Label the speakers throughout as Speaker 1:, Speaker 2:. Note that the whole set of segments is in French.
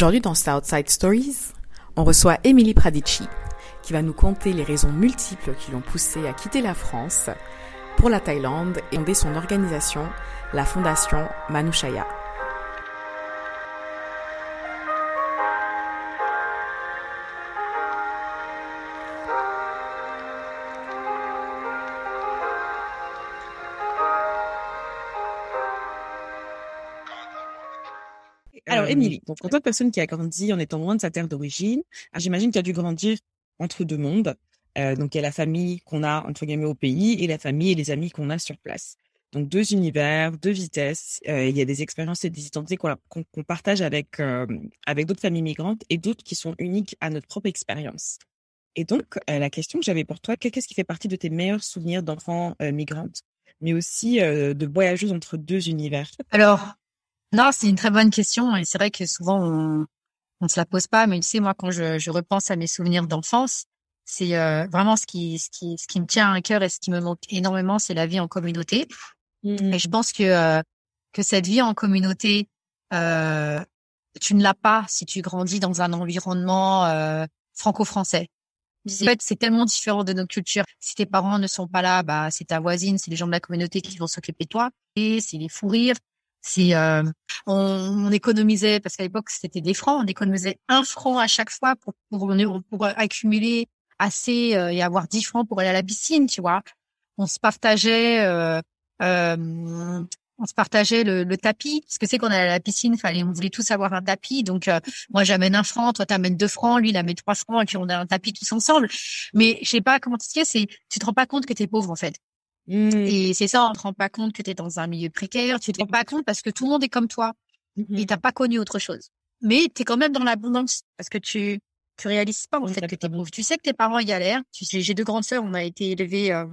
Speaker 1: Aujourd'hui dans Southside Stories, on reçoit Emily Pradici, qui va nous conter les raisons multiples qui l'ont poussée à quitter la France pour la Thaïlande et fonder son organisation, la fondation Manushaya.
Speaker 2: Émilie, donc, en tant que personne qui a grandi en étant loin de sa terre d'origine, j'imagine que tu as dû grandir entre deux mondes. Euh, donc, il y a la famille qu'on a, entre guillemets, au pays et la famille et les amis qu'on a sur place. Donc, deux univers, deux vitesses. Euh, il y a des expériences et des identités qu'on partage avec, euh, avec d'autres familles migrantes et d'autres qui sont uniques à notre propre expérience. Et donc, la question que j'avais pour toi, qu'est-ce qui fait partie de tes meilleurs souvenirs d'enfants migrantes, mais aussi de voyageuse entre deux univers?
Speaker 3: Alors, non, c'est une très bonne question et c'est vrai que souvent on on se la pose pas, mais tu sais moi quand je, je repense à mes souvenirs d'enfance, c'est euh, vraiment ce qui ce qui ce qui me tient à cœur et ce qui me manque énormément, c'est la vie en communauté.
Speaker 2: Mmh.
Speaker 3: Et je pense que euh, que cette vie en communauté, euh, tu ne l'as pas si tu grandis dans un environnement euh, franco-français. En fait, c'est tellement différent de nos cultures. Si tes parents ne sont pas là, bah c'est ta voisine, c'est les gens de la communauté qui vont s'occuper de toi. Et c'est les fous rires, si euh, on, on, économisait, parce qu'à l'époque c'était des francs, on économisait un franc à chaque fois pour pour, pour accumuler assez euh, et avoir dix francs pour aller à la piscine, tu vois. On se partageait, euh, euh on se partageait le, le tapis, parce que c'est qu'on allait à la piscine, fallait, on voulait tous avoir un tapis. Donc euh, moi j'amène un franc, toi t'amènes deux francs, lui il amène trois francs, et puis on a un tapis tous ensemble. Mais je sais pas comment tu sais, c'est tu te rends pas compte que t'es pauvre en fait.
Speaker 2: Mmh.
Speaker 3: Et c'est ça, on te rend pas compte que tu es dans un milieu précaire, tu te rends pas compte parce que tout le monde est comme toi
Speaker 2: Mmh
Speaker 3: et t'as pas connu autre chose. Mais tu es quand même dans l'abondance parce que tu tu réalises pas en fait que tu es pauvre. Tu sais que tes parents y galèrent. Tu sais, j'ai deux grandes sœurs, on a été élevés euh,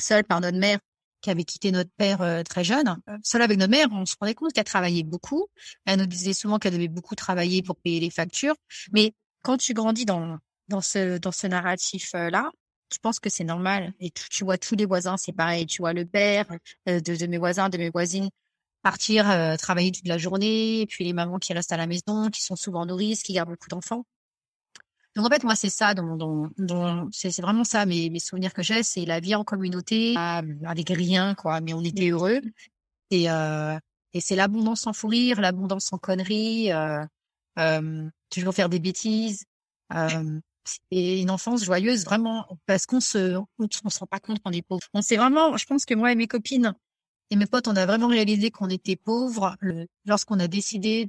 Speaker 3: seuls par notre mère qui avait quitté notre père euh, très jeune. Seul avec notre mère, on se rendait compte qu'elle travaillait beaucoup. Elle nous disait souvent qu'elle devait beaucoup travailler pour payer les factures. Mais quand tu grandis dans dans ce dans ce narratif euh, là, je pense que c'est normal. Et tu, vois tous les voisins, c'est pareil. Tu vois le père euh, de, mes voisins, de mes voisines partir euh, travailler toute la journée, puis les mamans qui restent à la maison, qui sont souvent nourrices, qui gardent beaucoup d'enfants. Donc en fait, moi, c'est ça, c'est vraiment ça. Mes, souvenirs que j'ai, c'est la vie en communauté, avec rien, quoi. Mais on était heureux. Et, euh, et c'est l'abondance sans fou rire, l'abondance sans conneries, euh, euh, toujours faire des bêtises. Euh, c'est une enfance joyeuse vraiment parce qu'on se on, se rend pas compte qu'on est pauvre. On sait vraiment, je pense que moi et mes copines et mes potes, on a vraiment réalisé qu'on était pauvres lorsqu'on a décidé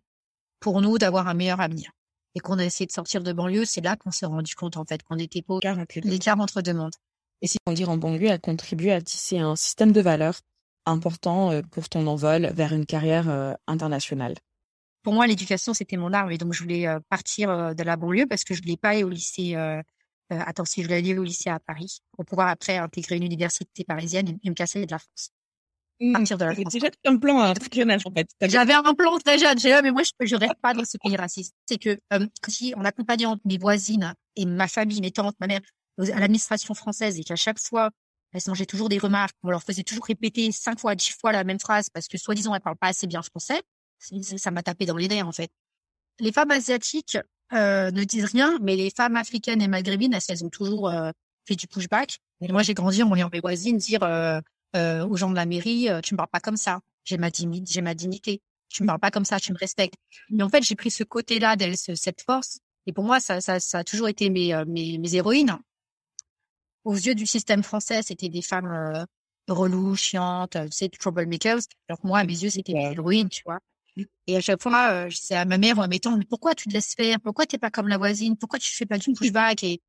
Speaker 3: pour nous d'avoir un meilleur avenir et qu'on a essayé de sortir de banlieue. C'est là qu'on s'est rendu compte en fait qu'on était pauvres. L'écart entre deux mondes.
Speaker 2: Et si on dit en banlieue, elle contribue à tisser un système de valeurs important euh, pour ton envol vers une carrière euh, internationale
Speaker 3: pour moi, l'éducation, c'était mon arme. Et donc, je voulais euh, partir euh, de la banlieue parce que je voulais pas aller au lycée. Euh, euh, attends, si je voulais aller au lycée à Paris pour pouvoir après intégrer une université parisienne et me casser de la France.
Speaker 2: Mmh. Partir de la France. déjà un plan en fait.
Speaker 3: J'avais un plan très jeune. J'ai mais moi, je, je rêve pas dans ce pays raciste. C'est que euh, si en accompagnant mes voisines et ma famille, mes tantes, ma mère, à l'administration française et qu'à chaque fois elles mangeaient toujours des remarques, on leur faisait toujours répéter cinq fois, dix fois la même phrase parce que soi-disant elles parlent pas assez bien français ça m'a tapé dans les nerfs en fait. Les femmes asiatiques euh, ne disent rien, mais les femmes africaines et maghrébines, elles, ont toujours euh, fait du pushback. Et moi, j'ai grandi en voyant mes voisines dire euh, aux gens de la mairie, tu me parles pas comme ça. J'ai ma dignité, j'ai ma dignité. Tu me parles pas comme ça, tu me respectes. Mais en fait, j'ai pris ce côté-là d'elle, cette force. Et pour moi, ça, ça, ça a toujours été mes, mes, mes héroïnes. Aux yeux du système français, c'était des femmes reloues, chiantes, c'est troublemakers. Alors que moi, à mes yeux, c'était des héroïnes, tu vois. Et à chaque fois, euh, je disais à ma mère ou à mes tantes, mais pourquoi tu te laisses faire? Pourquoi t'es pas comme la voisine? Pourquoi tu fais pas du pushback? Et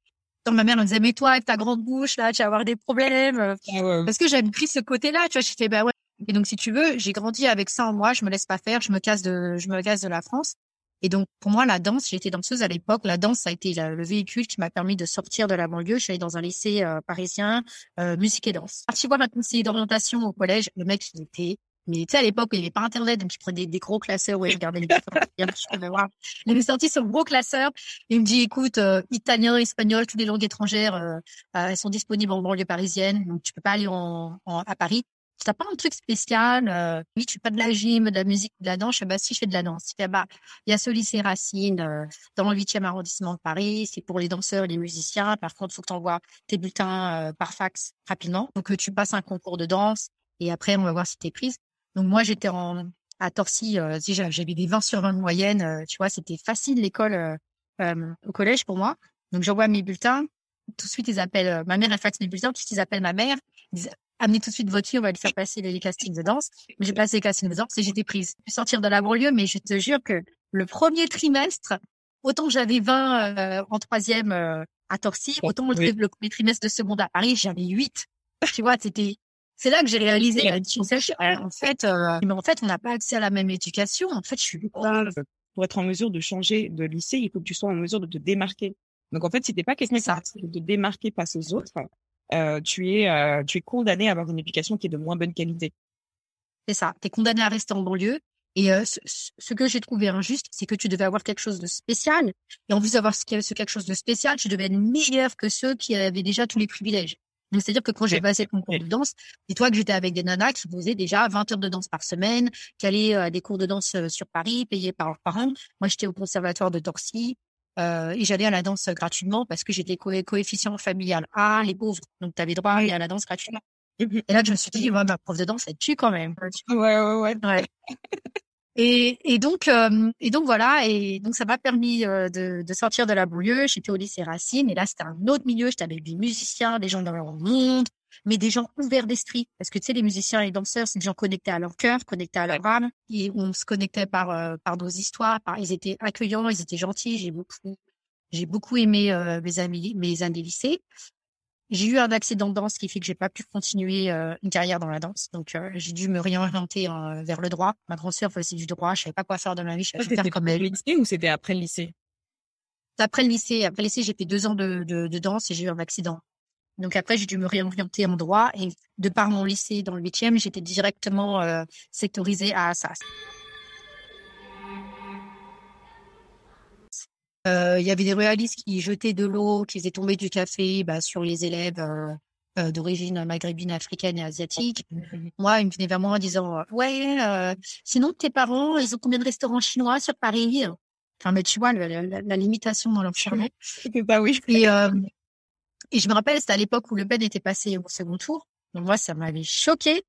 Speaker 3: dans ma mère me disait, mais toi, avec ta grande bouche, là, tu vas avoir des problèmes.
Speaker 2: Ah
Speaker 3: Parce que j'avais pris ce côté-là, tu vois, j'ai fait, bah ouais. Et donc, si tu veux, j'ai grandi avec ça en moi, je me laisse pas faire, je me casse de, je me casse de la France. Et donc, pour moi, la danse, j'étais danseuse à l'époque. La danse, ça a été le véhicule qui m'a permis de sortir de la banlieue. Je suis allée dans un lycée euh, parisien, euh, musique et danse. Parti voir ma conseiller d'orientation au collège. Le mec, il était mais tu sais, à l'époque, il n'y avait pas Internet, donc je prenais des, gros classeurs où je regardais les je pouvais voir. Il avait sorti son gros classeur. Il me dit, écoute, euh, italien, espagnol, toutes les langues étrangères, euh, euh, elles sont disponibles en banlieue parisienne, donc tu peux pas aller en, en, à Paris. t'as pas un truc spécial euh, Oui, tu fais pas de la gym, de la musique, de la danse. Je fais, bah si, je fais de la danse. Il bah il y a ce lycée Racine euh, dans le 8e arrondissement de Paris. C'est pour les danseurs et les musiciens. Par contre, faut que tu envoies tes bulletins euh, par fax rapidement. Donc tu passes un concours de danse et après on va voir si t'es prise. Donc moi j'étais en à Torcy, euh, j'avais des 20 sur 20 de moyenne. tu vois, c'était facile l'école au collège pour moi. Donc j'envoie mes bulletins. Tout de suite ils appellent ma mère elle faxe mes bulletins. Tout de suite ils appellent ma mère. Ils disent amenez tout de suite votre fille, on va lui faire passer les castings de danse. J'ai passé les castings de danse et j'étais prise. Je sortir de la banlieue, mais je te jure que le premier trimestre, autant j'avais 20 euh, en troisième euh, à Torcy, autant le, premier trimestre de seconde à Paris, j'avais 8. Tu vois, c'était c'est là que j'ai réalisé en fait euh, mais en fait on n'a pas accès à la même éducation. En fait, je suis
Speaker 2: pour être en mesure de changer de lycée, il faut que tu sois en mesure de te démarquer. Donc en fait, si t'es pas quelqu'un de te démarquer face aux autres, euh, tu es euh, tu es condamné à avoir une éducation qui est de moins bonne qualité.
Speaker 3: C'est ça. Tu es condamné à rester en banlieue. Et euh, ce, que j'ai trouvé injuste, c'est que tu devais avoir quelque chose de spécial. Et en plus d'avoir ce quelque chose de spécial, tu devais être meilleur que ceux qui avaient déjà tous les privilèges. Donc, c'est-à-dire que quand j'ai passé le concours de danse, dis-toi que j'étais avec des nanas qui faisaient déjà 20 heures de danse par semaine, qui allaient à des cours de danse sur Paris, payés par leurs parents. Moi, j'étais au conservatoire de Torcy. Euh, et j'allais à la danse gratuitement parce que j'étais coefficient familial A, les pauvres. Donc, tu avais droit à aller à la danse gratuitement. Et là, je me suis dit, ouais, ma prof de danse, elle tue quand même.
Speaker 2: Ouais, ouais, ouais.
Speaker 3: ouais. et, et donc, euh, et donc voilà. Et donc, ça m'a permis euh, de, de, sortir de la banlieue. J'étais au lycée Racine. Et là, c'était un autre milieu. J'étais avec des musiciens, des gens dans leur monde, mais des gens ouverts d'esprit. Parce que tu sais, les musiciens et les danseurs, c'est des gens connectés à leur cœur, connectés à leur âme. Et on se connectait par euh, par nos histoires. Par, ils étaient accueillants, ils étaient gentils. J'ai beaucoup j'ai beaucoup aimé euh, mes amis, mes années lycée. J'ai eu un accident de danse qui fait que j'ai pas pu continuer euh, une carrière dans la danse. Donc j'ai dû me réorienter vers le droit. Ma grande sœur faisait du droit. Je savais pas quoi faire de ma vie. Je savais faire comme elle.
Speaker 2: lycée ou c'était après le lycée?
Speaker 3: Après le lycée. Après le lycée, j'ai fait deux ans de, de, de danse et j'ai eu un accident. Donc après, j'ai dû me réorienter en droit et de par mon lycée dans le huitième, j'étais directement euh, sectorisée à Assas. Euh, il y avait des réalistes qui jetaient de l'eau, qui faisaient tomber du café bah, sur les élèves euh, euh d'origine maghrébine, africaine et asiatique. Moi, ils me venaient vers moi en disant ouais, euh, sinon tes parents, ils ont combien de restaurants chinois sur Paris? Enfin, mais tu vois la, la, limitation dans leur
Speaker 2: bah oui.
Speaker 3: Et et je me rappelle, c'était à l'époque où Le Pen était passé au second tour. Donc moi, ça m'avait choqué.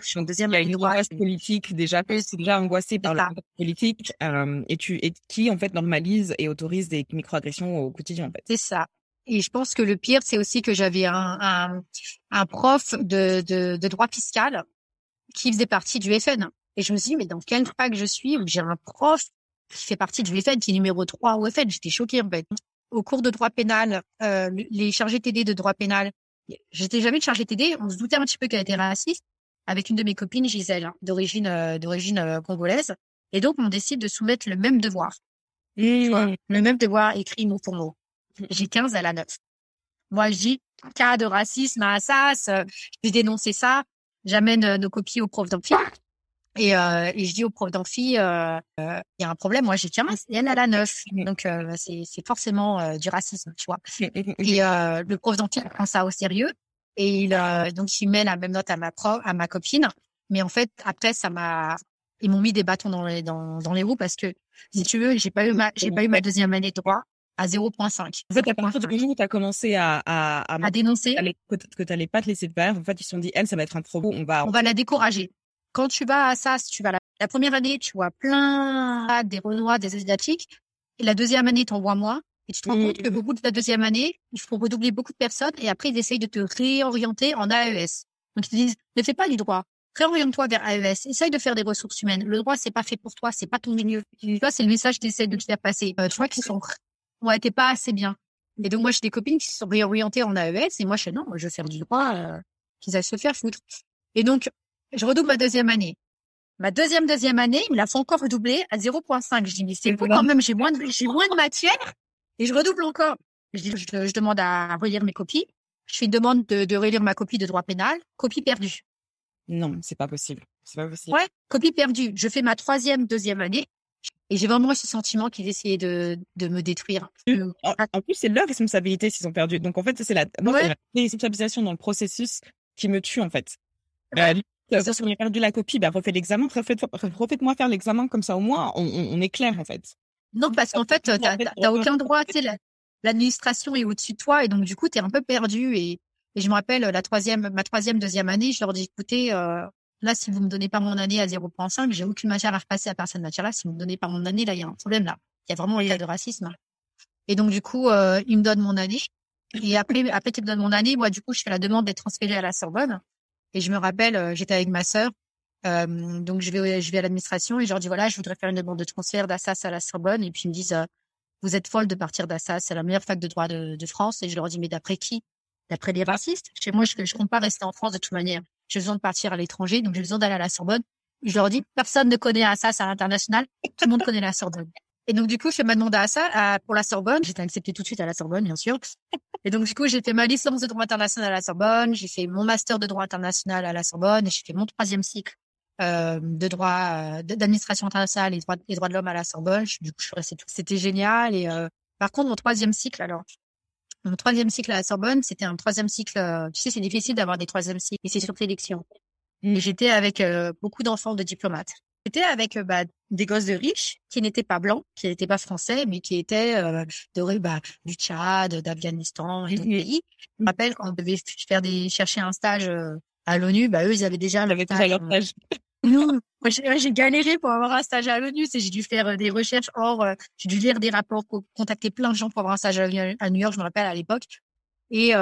Speaker 2: Je suis en deuxième. Il y a une angoisse politique déjà. C'est déjà angoissé par la politique euh, et tu et qui en fait normalise et autorise des microagressions au quotidien en fait.
Speaker 3: C'est ça. Et je pense que le pire, c'est aussi que j'avais un, un, un, prof de, de, de droit fiscal qui faisait partie du FN. Et je me suis dit, mais dans quel fac je suis j'ai un prof qui fait partie du FN, qui est numéro 3 au FN J'étais choquée en fait au cours de droit pénal, euh, les chargés TD de droit pénal, j'étais jamais de chargé TD, on se doutait un petit peu qu'elle était raciste, avec une de mes copines, Gisèle, hein, d'origine euh, d'origine euh, congolaise. Et donc, on décide de soumettre le même devoir. Le même devoir écrit mot pour mot. J'ai 15, elle a 9. Moi, je dis, cas de racisme à Assas, je dénoncer ça, j'amène nos copies au prof d'amphi. Et, euh, et je dis au prof d'amphi, euh, euh, il y a un problème, moi j'ai 15 et elle, a la 9. Donc euh, c'est forcément euh, du racisme, tu vois. Et le prof d'amphi prend ça au sérieux et il donc il met la même note à ma prof, à ma copine. Mais en fait, après, ça m'a, ils m'ont mis des bâtons dans les dans, dans les roues parce que si tu veux, j'ai pas eu ma j'ai pas eu ma deuxième année de droit à 0.5.
Speaker 2: En fait, à partir du moment où tu as commencé à, à, à,
Speaker 3: à dénoncer
Speaker 2: que tu n'allais pas te laisser faire, en fait, ils se sont dit, elle, ça va être un pro, on va...
Speaker 3: On va la décourager. Quand tu vas à SAS, tu vas la, première année, tu vois plein des Renois, des Asiatiques. Et la deuxième année, t'en vois moins. Et tu te rends compte que au bout de la deuxième année, il faut redoubler beaucoup de personnes et après, ils essayent de te réorienter en AES. Donc, ils te disent, ne fais pas du droit. Réoriente-toi vers AES. Essaye de faire des ressources humaines. Le droit, c'est pas fait pour toi. C'est pas ton milieu. Tu vois, c'est le message que tu de te faire passer. Euh, tu vois qu'ils sont, ouais, t'es pas assez bien. Et donc, moi, j'ai des copines qui se sont réorientées en AES et moi, je fais non, je veux faire du droit, euh, qu'ils aillent se faire foutre. Et donc, je redouble ma deuxième année. Ma deuxième deuxième année, il me la fait encore redoubler à 0.5. Je dis, mais c'est quand même, j'ai moins de, j'ai moins de matière et je redouble encore. Je dis, je, demande à relire mes copies. Je fais une demande de, de relire ma copie de droit pénal. Copie perdue.
Speaker 2: Non, c'est pas possible. C'est pas possible.
Speaker 3: Ouais, copie perdue. Je fais ma troisième deuxième année. Et j'ai vraiment ce sentiment qu'ils essayaient de, de me détruire.
Speaker 2: En, plus, c'est leur responsabilité s'ils ont perdu. Donc, en fait, c'est la, moi, la responsabilisation dans le processus qui me tue, en fait. Ça, si on a perdu la copie, ben refais l'examen, refais-moi faire l'examen comme ça au moins, on, on, est clair en fait.
Speaker 3: Non, parce qu'en fait, t'as aucun droit, tu sais, l'administration est au-dessus de toi et donc du coup, t'es un peu perdu. Et, et je me rappelle la troisième, ma troisième, deuxième année, je leur dis, écoutez, euh, là, si vous me donnez pas mon année à 0.5, j'ai aucune matière à repasser à personne matière-là. Si vous me donnez pas mon année, là, il y a un problème là. Il y a vraiment un cas de racisme. Et donc du coup, euh, ils me donnent mon année. Et après, après qu'ils me donnent mon année, moi, du coup, je fais la demande d'être transférée à la Sorbonne. Et je me rappelle, euh, j'étais avec ma sœur, euh, donc je vais, je vais à l'administration et je leur dis voilà, je voudrais faire une demande de transfert d'Assas à la Sorbonne. Et puis ils me disent euh, vous êtes folle de partir d'Assas, c'est la meilleure fac de droit de, de, France. Et je leur dis mais d'après qui? D'après les racistes? Chez moi, je ne compte pas rester en France de toute manière. J'ai besoin de partir à l'étranger, donc j'ai besoin d'aller à la Sorbonne. Je leur dis personne ne connaît Assas à l'international, tout le monde connaît la Sorbonne. Et donc, du coup, je fais ma demande à ça pour la Sorbonne. J'étais acceptée tout de suite à la Sorbonne, bien sûr. Et donc, du coup, j'ai fait ma licence de droit international à la Sorbonne. J'ai fait mon master de droit international à la Sorbonne. Et j'ai fait mon troisième cycle euh, de droit, euh, d'administration internationale et droit, et droits de l'homme à la Sorbonne. Du coup, je suis restée tout. C'était génial. Et euh, par contre, mon troisième cycle, alors, mon troisième cycle à la Sorbonne, c'était un troisième cycle. Euh, tu sais, c'est difficile d'avoir des troisièmes cycles et c'est sur sélection. Et j'étais avec euh, beaucoup d'enfants de diplomates. J'étais avec bah, des gosses de riches qui n'étaient pas blancs, qui n'étaient pas français, mais qui étaient euh, de, bah, du Tchad, d'Afghanistan et d'autres pays. Je me rappelle quand on devait faire des chercher un stage à l'ONU, bah eux ils avaient déjà
Speaker 2: leur stage.
Speaker 3: Non, moi j'ai galéré pour avoir un stage à l'ONU. J'ai dû faire des recherches hors, j'ai dû lire des rapports, contacter plein de gens pour avoir un stage à New York. Je me rappelle à l'époque. Et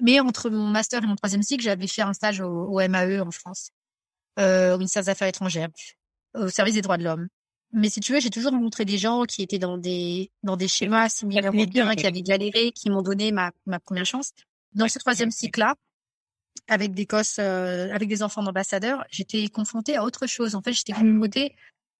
Speaker 3: mais entre mon master et mon troisième cycle, j'avais fait un stage au, au MAE en France, euh, au ministère des Affaires étrangères au service des droits de l'homme. Mais si tu veux, j'ai toujours rencontré des gens qui étaient dans des dans des schémas similaires aux qui avaient galéré, qui m'ont donné ma, ma première chance. Dans ce troisième cycle-là, avec des cosses, euh, avec des enfants d'ambassadeurs, j'étais confrontée à autre chose. En fait, j'étais confrontée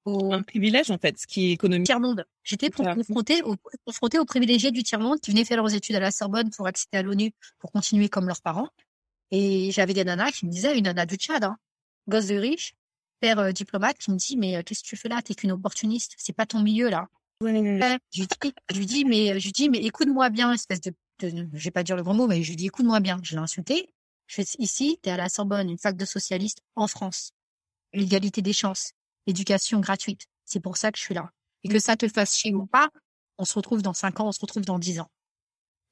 Speaker 2: au un privilège en fait, ce qui est économique.
Speaker 3: Tiers monde. J'étais confrontée au confrontée aux privilégiés du tiers monde qui venaient faire leurs études à la Sorbonne pour accéder à l'ONU pour continuer comme leurs parents. Et j'avais des nanas qui me disaient une nana du Tchad, hein, gosse de riche, père euh, diplomate qui me dit mais euh, qu'est-ce que tu fais là? T'es qu'une opportuniste, c'est pas ton milieu là. je lui dis, je lui dis mais je lui dis mais écoute-moi bien, espèce de, de, je vais pas dire le grand mot, mais je lui dis écoute-moi bien. Je l'ai insulté. Je fais ici, t'es à la Sorbonne, une fac de socialiste en France, l'égalité des chances, éducation gratuite. C'est pour ça que je suis là. Et que ça te fasse chier ou pas, on se retrouve dans cinq ans, on se retrouve dans dix ans.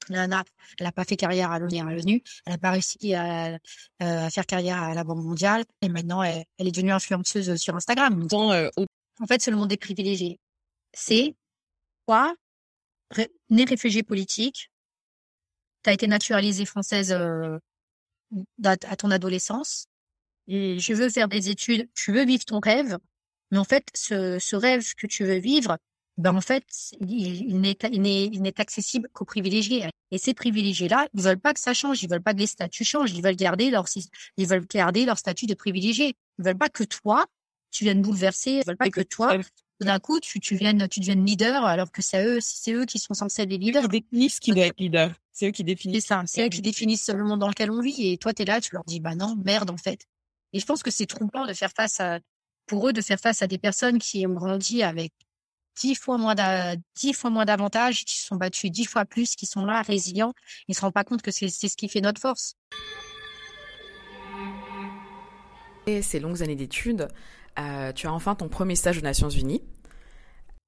Speaker 3: Nana, elle n'a pas fait carrière à l'ONU, elle n'a pas réussi à, euh, à, faire carrière à la Banque mondiale, et maintenant elle, est devenue influenceuse sur Instagram.
Speaker 2: Euh,
Speaker 3: en fait, c'est le monde des privilégiés. C'est quoi? Né réfugié politique, tu as été naturalisée française euh, à, ton adolescence, et je veux faire des études, tu veux vivre ton rêve, mais en fait, ce, ce rêve que tu veux vivre, ben en fait, il, n'est il n'est accessible qu'aux privilégiés. Et ces privilégiés-là, ils veulent pas que ça change, ils veulent pas que les statuts changent, ils veulent garder leur ils veulent garder leur statut de privilégié. Ils veulent pas que toi, tu viennes bouleverser, ils veulent pas que toi, d'un coup, tu, tu viennes, tu deviennes leader, alors que c'est eux, c'est eux qui sont censés être les leaders.
Speaker 2: Ils définissent qui doit être leader? C'est eux qui définissent.
Speaker 3: C'est ça. C'est eux qui définissent le monde dans lequel on vit. Et toi, tu es là, tu leur dis, bah non, merde, en fait. Et je pense que c'est trompant de faire face à, pour eux, de faire face à des personnes qui ont grandi avec dix fois moins dix fois moins d'avantages, qui se sont battus dix fois plus, qui sont là, résilients. Ils se rendent pas compte que c'est ce qui fait notre force.
Speaker 1: Et ces longues années d'études, euh, tu as enfin ton premier stage aux Nations Unies.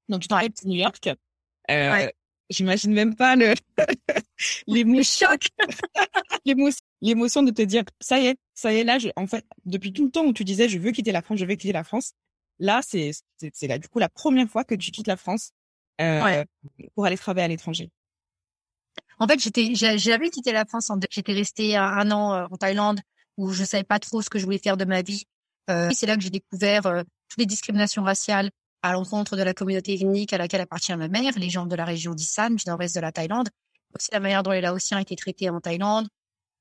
Speaker 2: Donc tu travailles à New York. Euh, ouais. J'imagine même pas le l'émotion, l'émotion de te dire ça y est, ça y est là. Je, en fait, depuis tout le temps où tu disais je veux quitter la France, je veux quitter la France, Là, c'est c'est là du coup la première fois que tu quittes la France euh, pour aller travailler à l'étranger.
Speaker 3: En fait, j'étais j'avais quitté la France. J'étais restée un, an euh, en Thaïlande où je savais pas trop ce que je voulais faire de ma vie. Euh, c'est là que j'ai découvert euh, toutes les discriminations raciales à l'encontre de la communauté ethnique à laquelle appartient ma mère, les gens de la région d'Isan, du nord-est de la Thaïlande. Aussi la manière dont les Laotiens étaient traités en Thaïlande.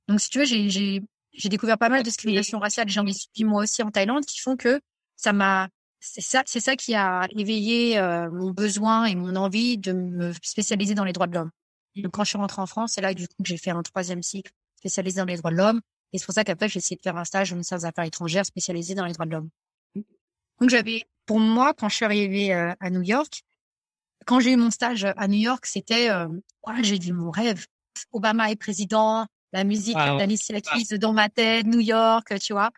Speaker 3: Donc, si tu veux, j'ai découvert pas mal de discriminations raciales. J'en ai subi moi aussi en Thaïlande qui font que ça m'a c'est ça, c'est ça qui a éveillé euh, mon besoin et mon envie de me spécialiser dans les droits de l'homme. Donc quand je suis rentrée en France, c'est là du coup que j'ai fait un troisième cycle spécialisé dans les droits de l'homme. Et c'est pour ça qu'après j'ai essayé de faire un stage au ministère des Affaires étrangères spécialisé dans les droits de l'homme. Donc j'avais, pour moi, quand je suis arrivée euh, à New York, quand j'ai eu mon stage à New York, c'était, euh, j'ai vu mon rêve. Obama est président, la musique wow. d'Alice dans ma tête, New York, tu vois.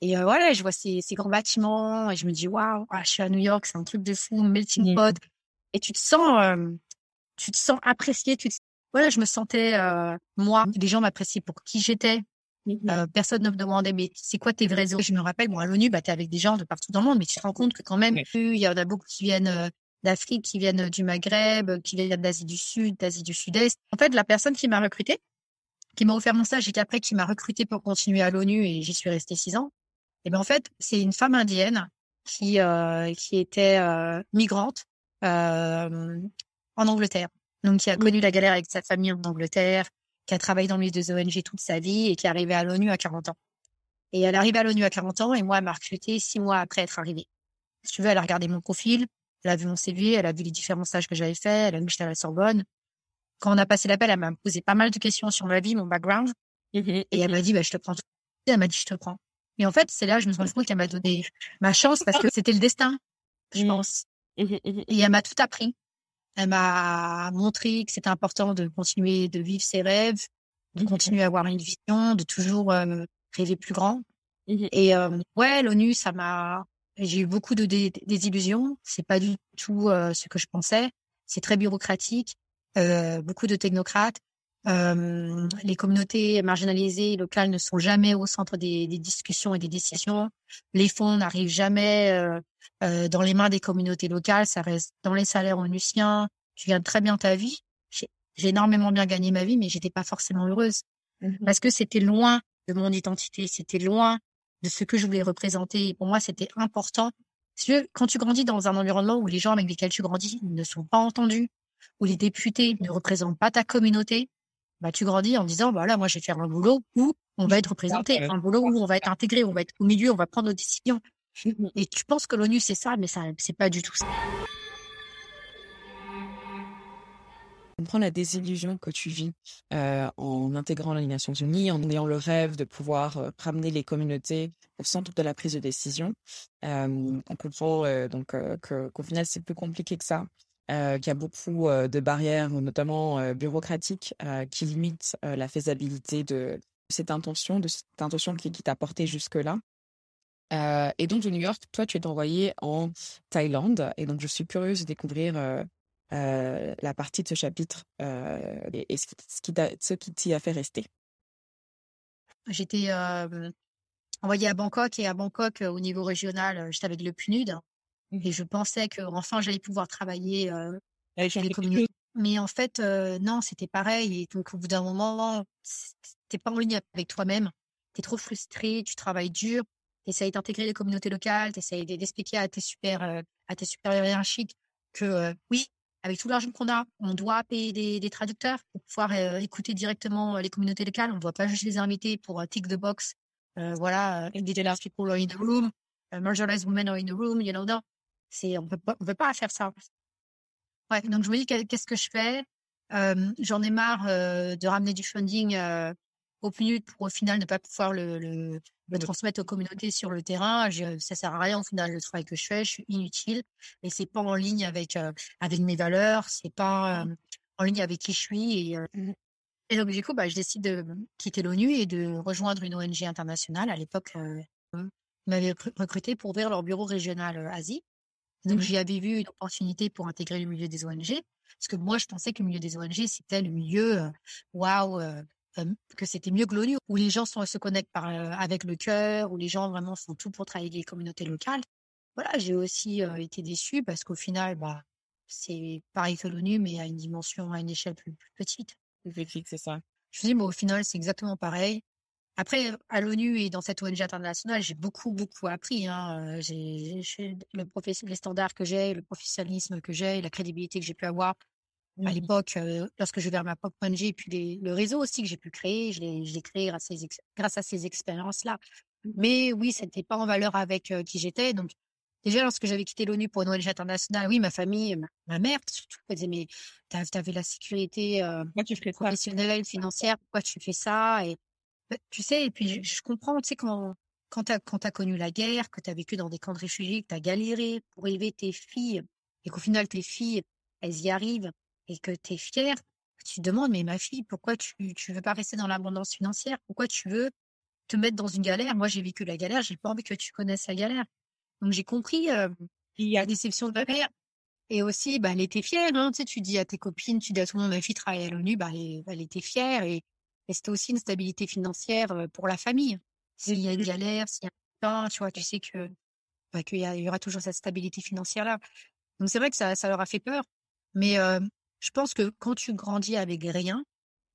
Speaker 3: Et euh, voilà, je vois ces, ces grands bâtiments et je me dis waouh, ah, je suis à New York, c'est un truc de fou, melting pot. Et tu te sens, euh, tu te sens apprécié. Tu te... voilà, je me sentais euh, moi. Les gens m'appréciaient pour qui j'étais. Euh, personne ne me demandait mais c'est quoi tes vrais Je me rappelle, moi à l'ONU, bah t'es avec des gens de partout dans le monde, mais tu te rends compte que quand même, il y en a beaucoup qui viennent euh, d'Afrique, qui viennent du Maghreb, qui viennent d'Asie du Sud, d'Asie du Sud-Est. En fait, la personne qui m'a recruté, qui m'a offert mon stage et qui après qui m'a recruté pour continuer à l'ONU et j'y suis restée six ans. Et ben en fait, c'est une femme indienne qui euh, qui était euh, migrante euh, en Angleterre, donc qui a connu la galère avec sa famille en Angleterre, qui a travaillé dans le milieu des ONG toute sa vie et qui est arrivée à l'ONU à 40 ans. Et elle est arrivée à l'ONU à 40 ans et moi, elle m'a recruté six mois après être arrivée. Si tu veux, elle a regardé mon profil, elle a vu mon CV, elle a vu les différents stages que j'avais faits, elle a vu que j'étais à la Sorbonne. Quand on a passé l'appel, elle m'a posé pas mal de questions sur ma vie, mon background.
Speaker 2: Mmh
Speaker 3: et elle m'a dit, bah, je te prends. Elle m'a dit, je te prends. Et en fait, c'est là, je me suis rendu compte qu'elle m'a donné ma chance parce que c'était le destin, je
Speaker 2: Mmh.
Speaker 3: pense. Et elle m'a tout appris. Elle m'a montré que c'était important de continuer de vivre ses rêves, de
Speaker 2: Mmh.
Speaker 3: continuer à avoir une vision, de toujours euh, rêver plus grand.
Speaker 2: Mmh.
Speaker 3: Et euh, ouais, l'ONU, ça m'a. J'ai eu beaucoup de dé- désillusions. C'est pas du tout euh, ce que je pensais. C'est très bureaucratique, euh, beaucoup de technocrates. Euh, les communautés marginalisées locales ne sont jamais au centre des, des discussions et des décisions. Les fonds n'arrivent jamais euh, dans les mains des communautés locales. Ça reste dans les salaires onusiens. Tu gagnes très bien ta vie. J'ai énormément bien gagné ma vie, mais j'étais pas forcément heureuse
Speaker 2: Mmh
Speaker 3: parce que c'était loin de mon identité, c'était loin de ce que je voulais représenter. Et pour moi, c'était important. Veux, quand tu grandis dans un environnement où les gens avec lesquels tu grandis ne sont pas entendus, où les députés ne représentent pas ta communauté, bah tu grandis en disant voilà, moi je vais faire un boulot où on va être représenté, un boulot où on va être intégré, on va être au milieu, on va prendre nos décisions. Et tu penses que l'ONU c'est ça, mais ça c'est pas du tout ça.
Speaker 2: comprends la désillusion que tu vis euh, en intégrant les Nations Unies, en ayant le rêve de pouvoir euh, ramener les communautés au centre de la prise de décision. Euh, on comprend donc qu'au final c'est plus compliqué que ça, qu'il y a beaucoup de barrières, notamment bureaucratiques, qui limitent la faisabilité de cette intention, de cette intention qui, qui t'a porté jusque-là. Euh, et donc de New York, toi tu es envoyé en Thaïlande, et donc je suis curieuse de découvrir euh, euh, la partie de ce chapitre et, et ce qui, ce qui t'a- ce qui t'y a fait rester.
Speaker 3: J'étais envoyée à Bangkok et à Bangkok au niveau régional, j'étais avec le PNUD et je pensais que enfin j'allais pouvoir travailler
Speaker 2: Allez,
Speaker 3: les communautés. Mais en fait, non, c'était pareil. Et donc, au bout d'un moment, t'es pas en ligne avec toi-même. T'es trop frustré, tu travailles dur, t'essayes d'intégrer les communautés locales, t'essayes d'expliquer à tes super, euh, à tes supérieurs hiérarchiques que euh, oui, avec tout l'argent qu'on a, on doit payer des, des traducteurs pour pouvoir euh, écouter directement les communautés locales. On ne doit pas juste les inviter pour tick the box. Voilà, euh, indigenous people are in the room, uh, marginalized women are in the room, you know, non. C'est, on peut pas, on peut pas faire ça. Ouais, donc je me dis qu'est- qu'est-ce que je fais? J'en ai marre de ramener du funding euh, au PNUD pour au final ne pas pouvoir le, le, le transmettre aux communautés sur le terrain. Je, ça sert à rien au final le travail que je fais, je suis inutile et c'est pas en ligne avec euh, avec mes valeurs, c'est pas euh, en ligne avec qui je suis et, euh, et donc du coup bah je décide de quitter l'ONU et de rejoindre une ONG internationale. À l'époque, euh, ils m'avaient recru- recruté pour ouvrir leur bureau régional euh, Asie. Donc, j'y avais vu une opportunité pour intégrer le milieu des ONG. Parce que moi, je pensais que le milieu des ONG, c'était le milieu, euh, waouh, euh, euh, que c'était mieux que l'ONU, où les gens sont, se connectent par, euh, avec le cœur, où les gens vraiment font tout pour travailler avec les communautés locales. Voilà, j'ai aussi euh, été déçue parce qu'au final, bah, c'est pareil que l'ONU, mais à une dimension, à une échelle plus, plus petite.
Speaker 2: Effectivement, c'est ça.
Speaker 3: Je me dis, bon, au final, c'est exactement pareil. Après, à l'ONU et dans cette ONG internationale, j'ai beaucoup, beaucoup appris. Hein. Euh, J'ai le les standards que j'ai, le professionnalisme que j'ai, la crédibilité que j'ai pu avoir à
Speaker 2: Mhm.
Speaker 3: l'époque euh, lorsque je vais vers ma propre ONG, et puis les- le réseau aussi que j'ai pu créer, je l'ai créé grâce à ces, ex- grâce à ces expériences-là. Mais oui, ça n'était pas en valeur avec euh, qui j'étais. Donc, déjà, lorsque j'avais quitté l'ONU pour une ONG internationale, oui, ma famille, ma, ma mère surtout, elle disait, mais t'avais la sécurité euh,
Speaker 2: Moi, tu ferais ça?
Speaker 3: professionnelle, financière, pourquoi tu fais ça? Et bah, tu sais et puis je, je comprends tu sais quand quand t'as quand t'as connu la guerre que t'as vécu dans des camps de réfugiés que t'as galéré pour élever tes filles et qu'au final tes filles elles y arrivent et que t'es fier tu te demandes mais ma fille pourquoi tu tu veux pas rester dans l'abondance financière? Pourquoi tu veux te mettre dans une galère? Moi, j'ai vécu la galère, j'ai pas envie que tu connaisses la galère. Donc, j'ai compris euh, il y a déception de ma mère. Et aussi, bah, elle était fière. Hein, tu sais, tu dis à tes copines, tu dis à tout le monde, ma fille travaille à l'ONU, bah, elle, était fière. Et, c'était aussi une stabilité financière euh, pour la famille. S'il y a une galère, s'il y a un tu vois, tu sais que bah, qu'il y, y, aura toujours cette stabilité financière là. Donc c'est vrai que ça, ça leur a fait peur. Mais euh, je pense que quand tu grandis avec rien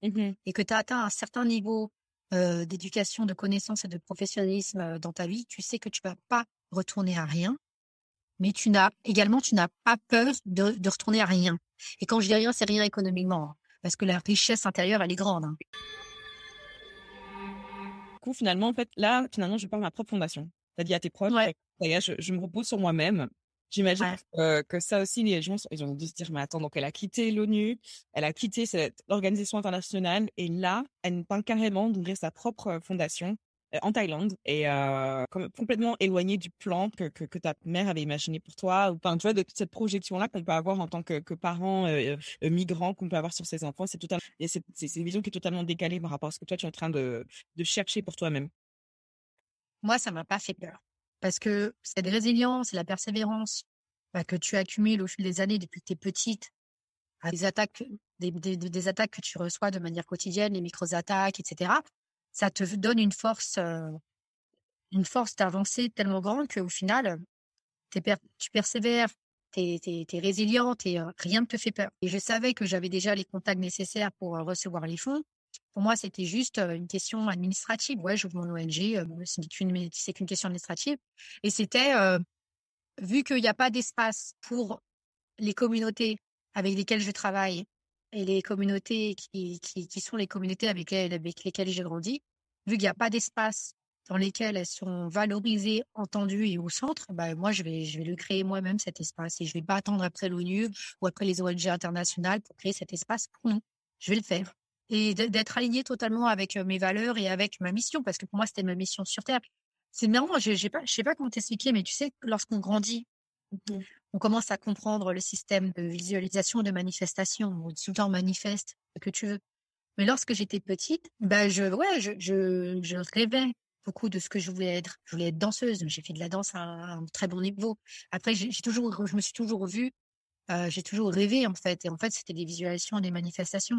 Speaker 3: mmh et que tu as atteint un certain niveau euh, d'éducation, de connaissance et de professionnalisme euh, dans ta vie, tu sais que tu vas pas retourner à rien, mais tu n'as également tu n'as pas peur de, de, retourner à rien. Et quand je dis rien, c'est rien économiquement, hein, parce que la richesse intérieure elle est grande. Hein.
Speaker 2: Du coup, finalement, en fait, là, finalement, je parle de ma propre fondation. Dit à tes proches, ouais. je, je me repose sur moi-même. J'imagine que ça aussi, les gens, ils ont dû se dire, mais attends, donc elle a quitté l'ONU, elle a quitté cette organisation internationale, et là, elle parle carrément d'ouvrir sa propre fondation euh, en Thaïlande et euh, complètement éloignée du plan que, que, que, ta mère avait imaginé pour toi. Enfin, tu vois, de toute cette projection-là qu'on peut avoir en tant que, que parent euh, euh migrant, qu'on peut avoir sur ses enfants, c'est totalement, c'est, c'est une vision qui est totalement décalée par rapport à ce que toi tu es en train de, de chercher pour toi-même.
Speaker 3: Moi, ça m'a pas fait peur parce que cette résilience et la persévérance bah, que tu accumules au fil des années depuis que tu es petite, des attaques, des, attaques que tu reçois de manière quotidienne, les micro-attaques, etc., ça te donne une force, euh, une force d'avancer tellement grande qu'au final, tu persévères, tu es, es, résiliente et euh, rien ne te fait peur. Et je savais que j'avais déjà les contacts nécessaires pour euh, recevoir les fonds. Pour moi, c'était juste une question administrative. Ouais, j'ouvre mon ONG, c'est qu'une question administrative. Et c'était, vu qu'il n'y a pas d'espace pour les communautés avec lesquelles je travaille et les communautés qui, qui, sont les communautés avec, lesquelles, lesquelles j'ai grandi, vu qu'il n'y a pas d'espace dans lesquels elles sont valorisées, entendues et au centre, bah, moi, je vais, je vais le créer moi-même, cet espace. Et je vais pas attendre après l'ONU ou après les ONG internationales pour créer cet espace pour nous. Je vais le faire et d'être aligné totalement avec euh, mes valeurs et avec ma mission, parce que pour moi, c'était ma mission sur Terre. C'est marrant, je pas, je sais pas comment t'expliquer, mais tu sais, lorsqu'on grandit, mmh. on commence à comprendre le système de visualisation, de manifestation. On tout le temps manifeste ce que tu veux. Mais lorsque j'étais petite, ben je, ouais, je, je, je rêvais beaucoup de ce que je voulais être. Je voulais être danseuse. J'ai fait de la danse à un, très bon niveau. Après, j'ai toujours, je me suis toujours vue j'ai toujours rêvé en fait. Et en fait, c'était des visualisations, des manifestations.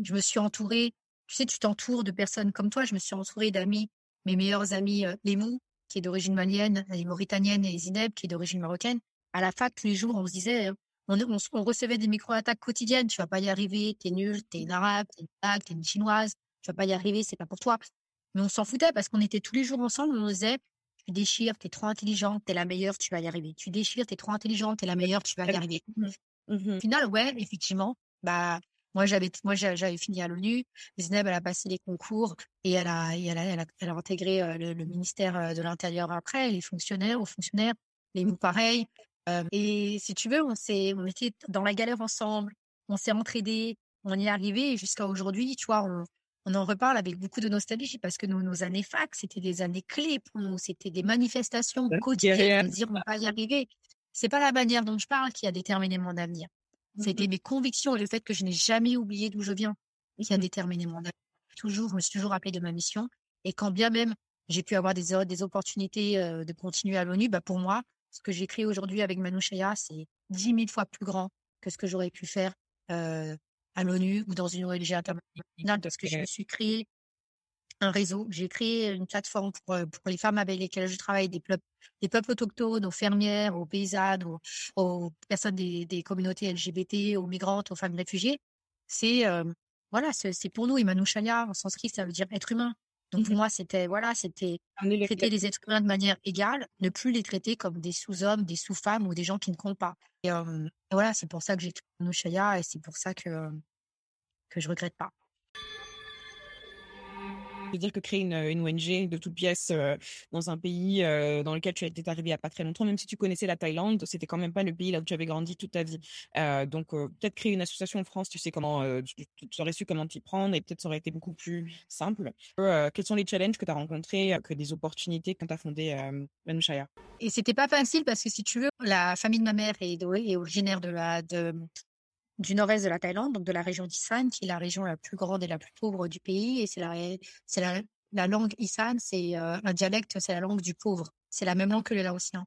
Speaker 3: Je me suis entourée. Tu sais, tu t'entoures de personnes comme toi. Je me suis entourée d'amis, mes meilleurs amis, euh, Lemou, qui est d'origine malienne, et mauritanienne, et Zineb, qui est d'origine marocaine. À la fac, tous les jours, on se disait, on, on, recevait des micro-attaques quotidiennes. Tu vas pas y arriver. T'es nul. T'es une arabe. T'es une blague. T'es une chinoise. Tu vas pas y arriver. C'est pas pour toi. Mais on s'en foutait parce qu'on était tous les jours ensemble. On disait, tu déchires, t'es trop intelligente, t'es la meilleure, tu vas y arriver. Tu déchires, t'es trop intelligente, t'es la meilleure, tu vas y arriver. Mmh Au final, ouais, effectivement, bah moi j'avais moi j'avais fini à l'ONU, Zineb elle a passé les concours et elle a elle a, elle a, elle a intégré euh, le, ministère euh, de l'Intérieur après, les fonctionnaires, aux fonctionnaires, les mots pareils. Euh, et si tu veux, on s'est on était dans la galère ensemble, on s'est entraidés, on y est arrivé jusqu'à aujourd'hui, tu vois, on, on en reparle avec beaucoup de nostalgie parce que nos, nos années fac, c'était des années clés pour nous. C'était des manifestations quotidiennes, dire on va y arriver. C'est pas la manière dont je parle qui a déterminé mon avenir. C'était mes convictions et le fait que je n'ai jamais oublié d'où je viens qui a déterminé mon avenir. Toujours, je me suis toujours rappelé de ma mission. Et quand bien même j'ai pu avoir des, des opportunités euh, de continuer à l'ONU, bah pour moi, ce que créé aujourd'hui avec Manouchaya, c'est dix mille fois plus grand que ce que j'aurais pu faire euh, à l'ONU ou dans une ONG internationale parce que je me suis créé un réseau. J'ai créé une plateforme pour, euh, pour les femmes avec lesquelles je travaille, des peuples, des peuples autochtones, aux fermières, aux paysannes, aux, personnes des, communautés LGBT, aux migrantes, aux femmes réfugiées. C'est euh, voilà, c'est pour nous Imanushaya en sanskrit, ça veut dire être humain. Donc pour mmh moi, c'était voilà, c'était traiter les êtres humains de manière égale, ne plus les traiter comme des sous-hommes, des sous-femmes ou des gens qui ne comptent pas. Et, euh, voilà, c'est pour ça que j'ai créé Imanushaya et c'est pour ça que que je regrette pas
Speaker 2: veux dire que créer une, une ONG de toutes pièces euh, dans un pays euh, dans lequel tu étais arrivé il n'y a pas très longtemps, même si tu connaissais la Thaïlande, c'était quand même pas le pays là où tu avais grandi toute ta vie. Euh, donc peut-être créer une association en France, tu sais comment, tu, tu, aurais su comment t'y prendre et peut-être ça aurait été beaucoup plus simple. quels sont les challenges que tu as rencontrés, que des opportunités quand tu as fondé Manushaya
Speaker 3: Et c'était pas facile parce que si tu veux, la famille de ma mère est, est originaire de la de du nord-est de la Thaïlande, donc de la région d'Isan, qui est la région la plus grande et la plus pauvre du pays, et c'est la, c'est la, la langue Isan, c'est euh, un dialecte, c'est la langue du pauvre. C'est la même langue que le laotien.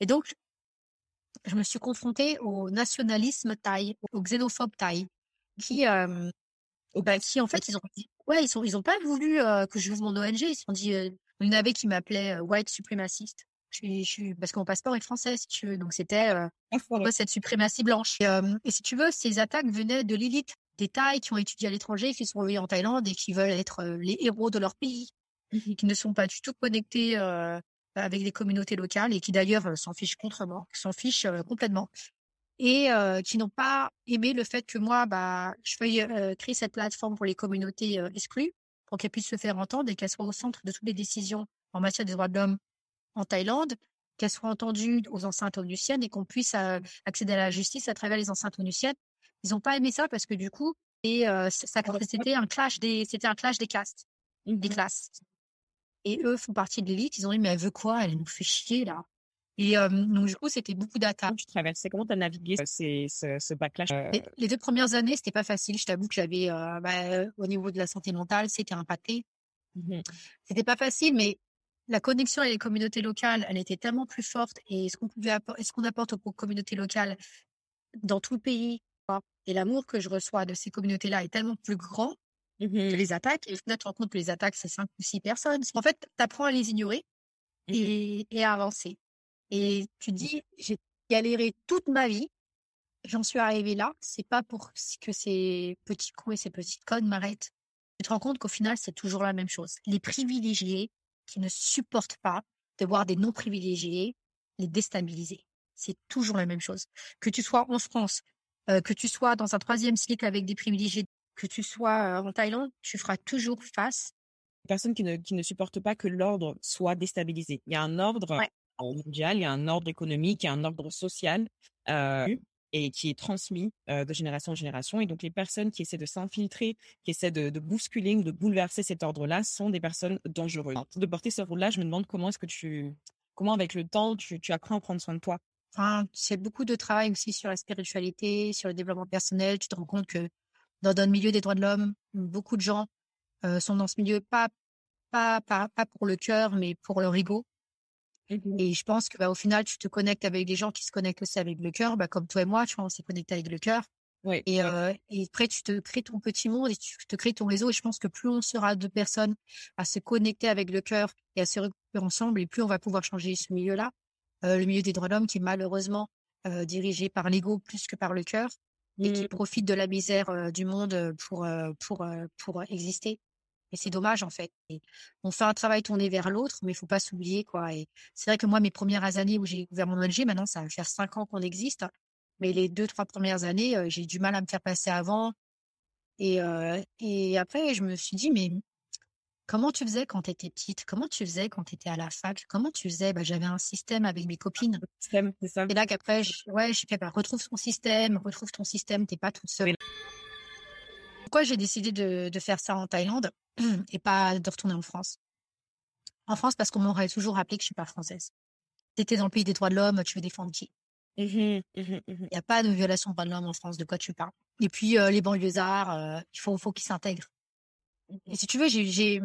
Speaker 3: Et donc, je me suis confrontée au nationalisme thaï, au xénophobe thaï, qui, euh, bah, qui en fait, ils ont, ouais, ils sont, ils ont pas voulu euh, que vive mon ONG. Ils se dit, euh, il y en avait qui m'appelait white suprémaciste. Je suis, parce que mon passeport est français, si tu veux. Donc c'était euh, cette suprématie blanche. Et, et, si tu veux, ces attaques venaient de l'élite des Thaïs qui ont étudié à l'étranger, qui sont venus en Thaïlande et qui veulent être les héros de leur pays, mmh qui ne sont pas du tout connectés avec les communautés locales et qui d'ailleurs s'en fichent contre s'en fichent complètement et qui n'ont pas aimé le fait que moi, bah, je veuille créer cette plateforme pour les communautés exclues, pour qu'elles puissent se faire entendre et qu'elles soient au centre de toutes les décisions en matière des droits de l'homme en Thaïlande, qu'elles soient entendues aux enceintes onusiennes et qu'on puisse accéder à la justice à travers les enceintes onusiennes. Ils n'ont pas aimé ça parce que du coup, et ça, c'était un clash des, c'était un clash des castes, des classes. Et eux font partie de l'élite. Ils ont dit mais elle veut quoi? Elle nous fait chier là. Et euh, donc du coup, c'était beaucoup d'attaques.
Speaker 2: Tu traversais? Comment t'as navigué ces, ce, ce backlash euh...
Speaker 3: les, deux premières années, c'était pas facile. Je t'avoue que j'avais, euh, bah, au niveau de la santé mentale, c'était impacté. Mmh c'était pas facile, mais la connexion avec les communautés locales, elle était tellement plus forte. Et ce qu'on pouvait ce qu'on apporte aux communautés locales dans tout le pays, et l'amour que je reçois de ces communautés-là est tellement plus grand mmh que les attaques. Et au final, tu te rends compte que les attaques, c'est cinq ou six personnes. En fait, tu apprends à les ignorer mmh et, et à avancer. Et tu dis, j'ai galéré toute ma vie. J'en suis arrivée là. C'est pas pour que ces petits coups et ces petites connes m'arrêtent. Tu te rends compte qu'au final, c'est toujours la même chose. Les privilégiés qui ne supportent pas de voir des non privilégiés les déstabiliser. C'est toujours la même chose. Que tu sois en France, euh, que tu sois dans un troisième cycle avec des privilégiés, que tu sois euh, en Thaïlande, tu feras toujours face.
Speaker 2: Personnes qui ne, qui ne supportent pas que l'ordre soit déstabilisé. Il y a un ordre mondial, il y a un ordre économique, il y a un ordre social euh, et qui est transmis euh, de génération en génération. Et donc les personnes qui essaient de s'infiltrer, qui essaient de, de bousculer ou de bouleverser cet ordre-là sont des personnes dangereuses. De porter ce rôle-là, je me demande comment est-ce que tu, comment avec le temps tu, tu apprends à prendre soin de toi?
Speaker 3: Enfin, c'est beaucoup de travail aussi sur la spiritualité, sur le développement personnel. Tu te rends compte que dans, dans le milieu des droits de l'homme, beaucoup de gens euh, sont dans ce milieu pas, pas, pas, pas pour le cœur, mais pour leur ego. Mmh et je pense que bah, au final, tu te connectes avec des gens qui se connectent aussi avec le cœur, bah, comme toi et moi, tu vois, on s'est connecté avec le cœur.
Speaker 2: Oui.
Speaker 3: Et, euh, et après, tu te crées ton petit monde et tu te crées ton réseau. Et je pense que plus on sera de personnes à se connecter avec le cœur et à se récupérer ensemble, et plus on va pouvoir changer ce milieu-là. Euh, le milieu des droits de l'homme qui est malheureusement euh, dirigé par l'ego plus que par le cœur et qui mmh. profite de la misère du monde pour pour pour exister. Et c'est dommage, en fait. Et on fait un travail tourné vers l'autre, mais il faut pas s'oublier, quoi. Et c'est vrai que moi, mes premières années où j'ai ouvert mon ONG, maintenant, ça va faire cinq ans qu'on existe. Mais les deux, trois premières années, euh, j'ai du mal à me faire passer avant. Et, euh, et après, je me suis dit, mais comment tu faisais quand tu étais petite? Comment tu faisais quand tu étais à la fac? Comment tu faisais? Bah, J'avais un système avec mes copines.
Speaker 2: Système, c'est ça.
Speaker 3: Et là qu'après, je, ouais, je fais, bah, retrouve ton système, retrouve ton système, t'es pas toute seule. Pourquoi j'ai décidé de, de faire ça en Thaïlande? et pas de retourner en France. En France, parce qu'on m'aurait toujours rappelé que je suis pas française. T'étais dans le pays des droits de l'homme, tu veux défendre qui?
Speaker 2: Mmh mmh mmh
Speaker 3: Il n'y a pas de violation des droits de l'homme en France. De quoi tu parles Et puis euh, les banlieusards, euh, il faut, faut qu'ils s'intègrent. Et si tu veux, j'ai, j'ai,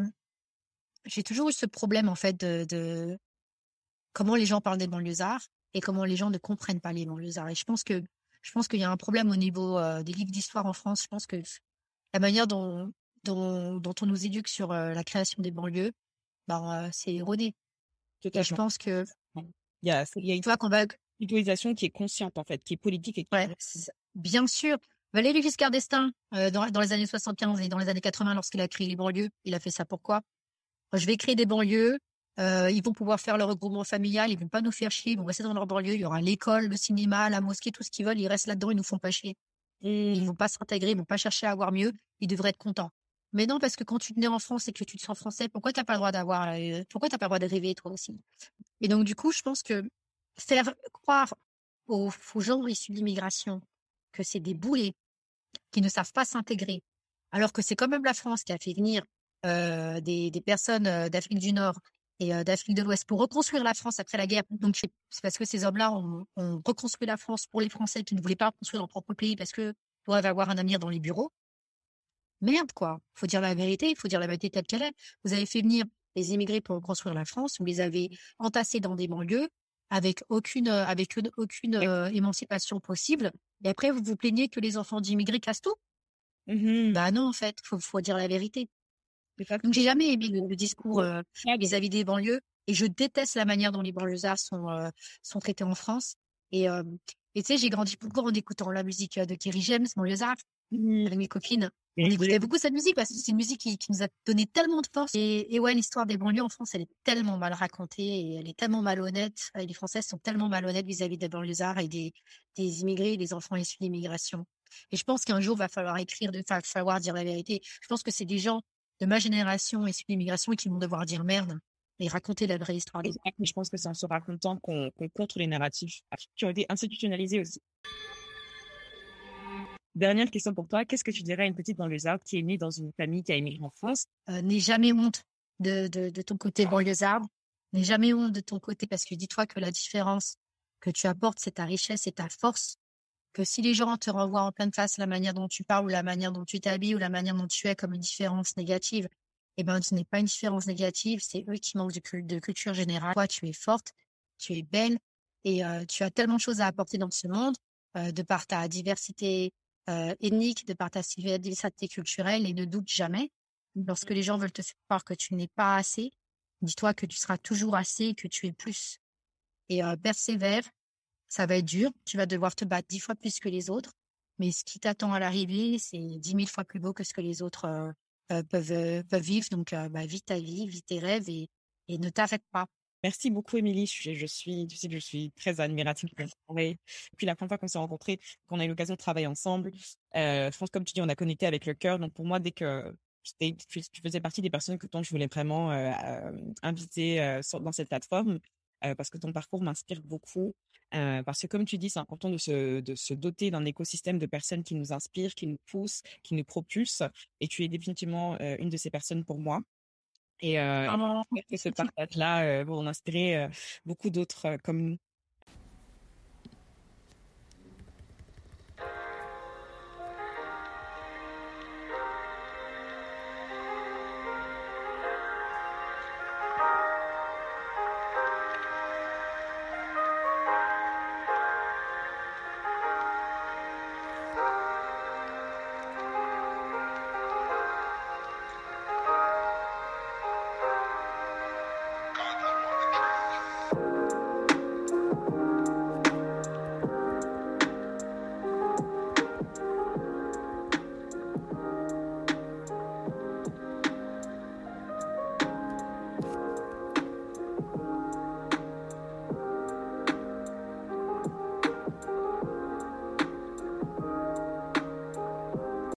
Speaker 3: j'ai toujours eu ce problème en fait de, de comment les gens parlent des banlieusards et comment les gens ne comprennent pas les banlieusards. Et je pense que je pense qu'il y a un problème au niveau euh, des livres d'histoire en France. Je pense que la manière dont dont, dont on nous éduque sur euh, la création des banlieues, ben, euh, c'est erroné. Et je pense que
Speaker 2: il y a, il y a une
Speaker 3: fois qu'on va
Speaker 2: utilisation qui est consciente en fait, qui est politique et qui
Speaker 3: ouais, bien sûr. Valéry Giscard d'Estaing, euh, dans, dans, les années 75 et dans les années 80, lorsqu'il a créé les banlieues, il a fait ça pourquoi? Je vais créer des banlieues, euh, ils vont pouvoir faire leur regroupement familial, ils vont pas nous faire chier, ils vont rester dans leur banlieue, il y aura l'école, le cinéma, la mosquée, tout ce qu'ils veulent, ils restent là-dedans, ils nous font pas chier. Mmh. Ils vont pas s'intégrer, ils vont pas chercher à avoir mieux, ils devraient être contents. Mais non, parce que quand tu te nais en France et que tu te sens français, pourquoi t'as pas le droit d'avoir, euh, pourquoi t'as pas le droit de rêver toi aussi? Et donc du coup, je pense que faire croire aux, aux gens issus de l'immigration que c'est des boulets qui ne savent pas s'intégrer, alors que c'est quand même la France qui a fait venir euh, des, personnes euh, d'Afrique du Nord et d'Afrique de l'Ouest pour reconstruire la France après la guerre. Donc c'est parce que ces hommes-là ont, reconstruit la France pour les Français qui ne voulaient pas construire leur propre pays parce que doivent avoir un avenir dans les bureaux. Merde, quoi. Faut dire la vérité, il faut dire la vérité telle qu'elle est. Vous avez fait venir les immigrés pour construire la France, vous les avez entassés dans des banlieues avec aucune, avec aucune euh, émancipation possible. Et après, vous vous plaignez que les enfants d'immigrés cassent tout?
Speaker 2: Mmh
Speaker 3: Bah non, en fait, faut, faut dire la vérité. Donc j'ai jamais aimé le, discours euh, vis-à-vis des banlieues et je déteste la manière dont les banlieusards sont euh, sont traités en France. Et euh, et tu sais, j'ai grandi beaucoup en écoutant la musique de Kerry James, banlieusard,
Speaker 2: Mmh.
Speaker 3: avec mes copines. On écoutait beaucoup cette musique parce que c'est une musique qui, qui nous a donné tellement de force. Et, et ouais, l'histoire des banlieues en France, elle est tellement mal racontée et elle est tellement malhonnête. Et les Françaises sont tellement malhonnêtes vis-à-vis des banlieusards et des, des immigrés, des enfants issus d'immigration. Et je pense qu'un jour, va falloir écrire, de, va falloir dire la vérité. Je pense que c'est des gens de ma génération issus d'immigration qui vont devoir dire merde et raconter la vraie histoire.
Speaker 2: Mais je pense que c'est en se racontant qu'on qu contre les narratifs qui ont été institutionnalisés aussi. Dernière question pour toi. Qu'est-ce que tu dirais à une petite banlieusarde qui est née dans une famille qui a émigré en France?
Speaker 3: Euh, N'aie jamais honte de, de, de ton côté banlieusarde. N'aie jamais honte de ton côté parce que dis-toi que la différence que tu apportes, c'est ta richesse et ta force. Que si les gens te renvoient en pleine face la manière dont tu parles ou la manière dont tu t'habilles ou la manière dont tu es comme une différence négative, eh ben, ce n'est pas une différence négative, c'est eux qui manquent de, culture générale. Toi, tu es forte, tu es belle et euh, tu as tellement de choses à apporter dans ce monde euh, de par ta diversité euh, ethnique, de par ta diversité culturelle et ne doute jamais. Lorsque les gens veulent te faire croire que tu n'es pas assez, dis-toi que tu seras toujours assez et que tu es plus. Et euh, persévère, ça va être dur, tu vas devoir te battre dix fois plus que les autres, mais ce qui t'attend à l'arrivée, c'est dix mille fois plus beau que ce que les autres euh, peuvent, peuvent vivre. Donc, bah, vis ta vie, vis tes rêves et, et ne t'arrête pas.
Speaker 2: Merci beaucoup, Émilie. Je, suis, tu sais que je suis très admirative de travail. Puis la première fois qu'on s'est rencontrés, qu'on a eu l'occasion de travailler ensemble, euh, je pense, comme tu dis, on a connecté avec le cœur. Donc pour moi, dès que tu, faisais partie des personnes que dont je voulais vraiment euh, euh, inviter euh, dans cette plateforme, parce que ton parcours m'inspire beaucoup. Parce que comme tu dis, c'est important de se, de se doter d'un écosystème de personnes qui nous inspirent, qui nous poussent, qui nous propulsent. Et tu es définitivement une de ces personnes pour moi. Et euh,
Speaker 3: Ah
Speaker 2: ce partage-là euh, en inspirer euh, beaucoup d'autres euh, comme nous.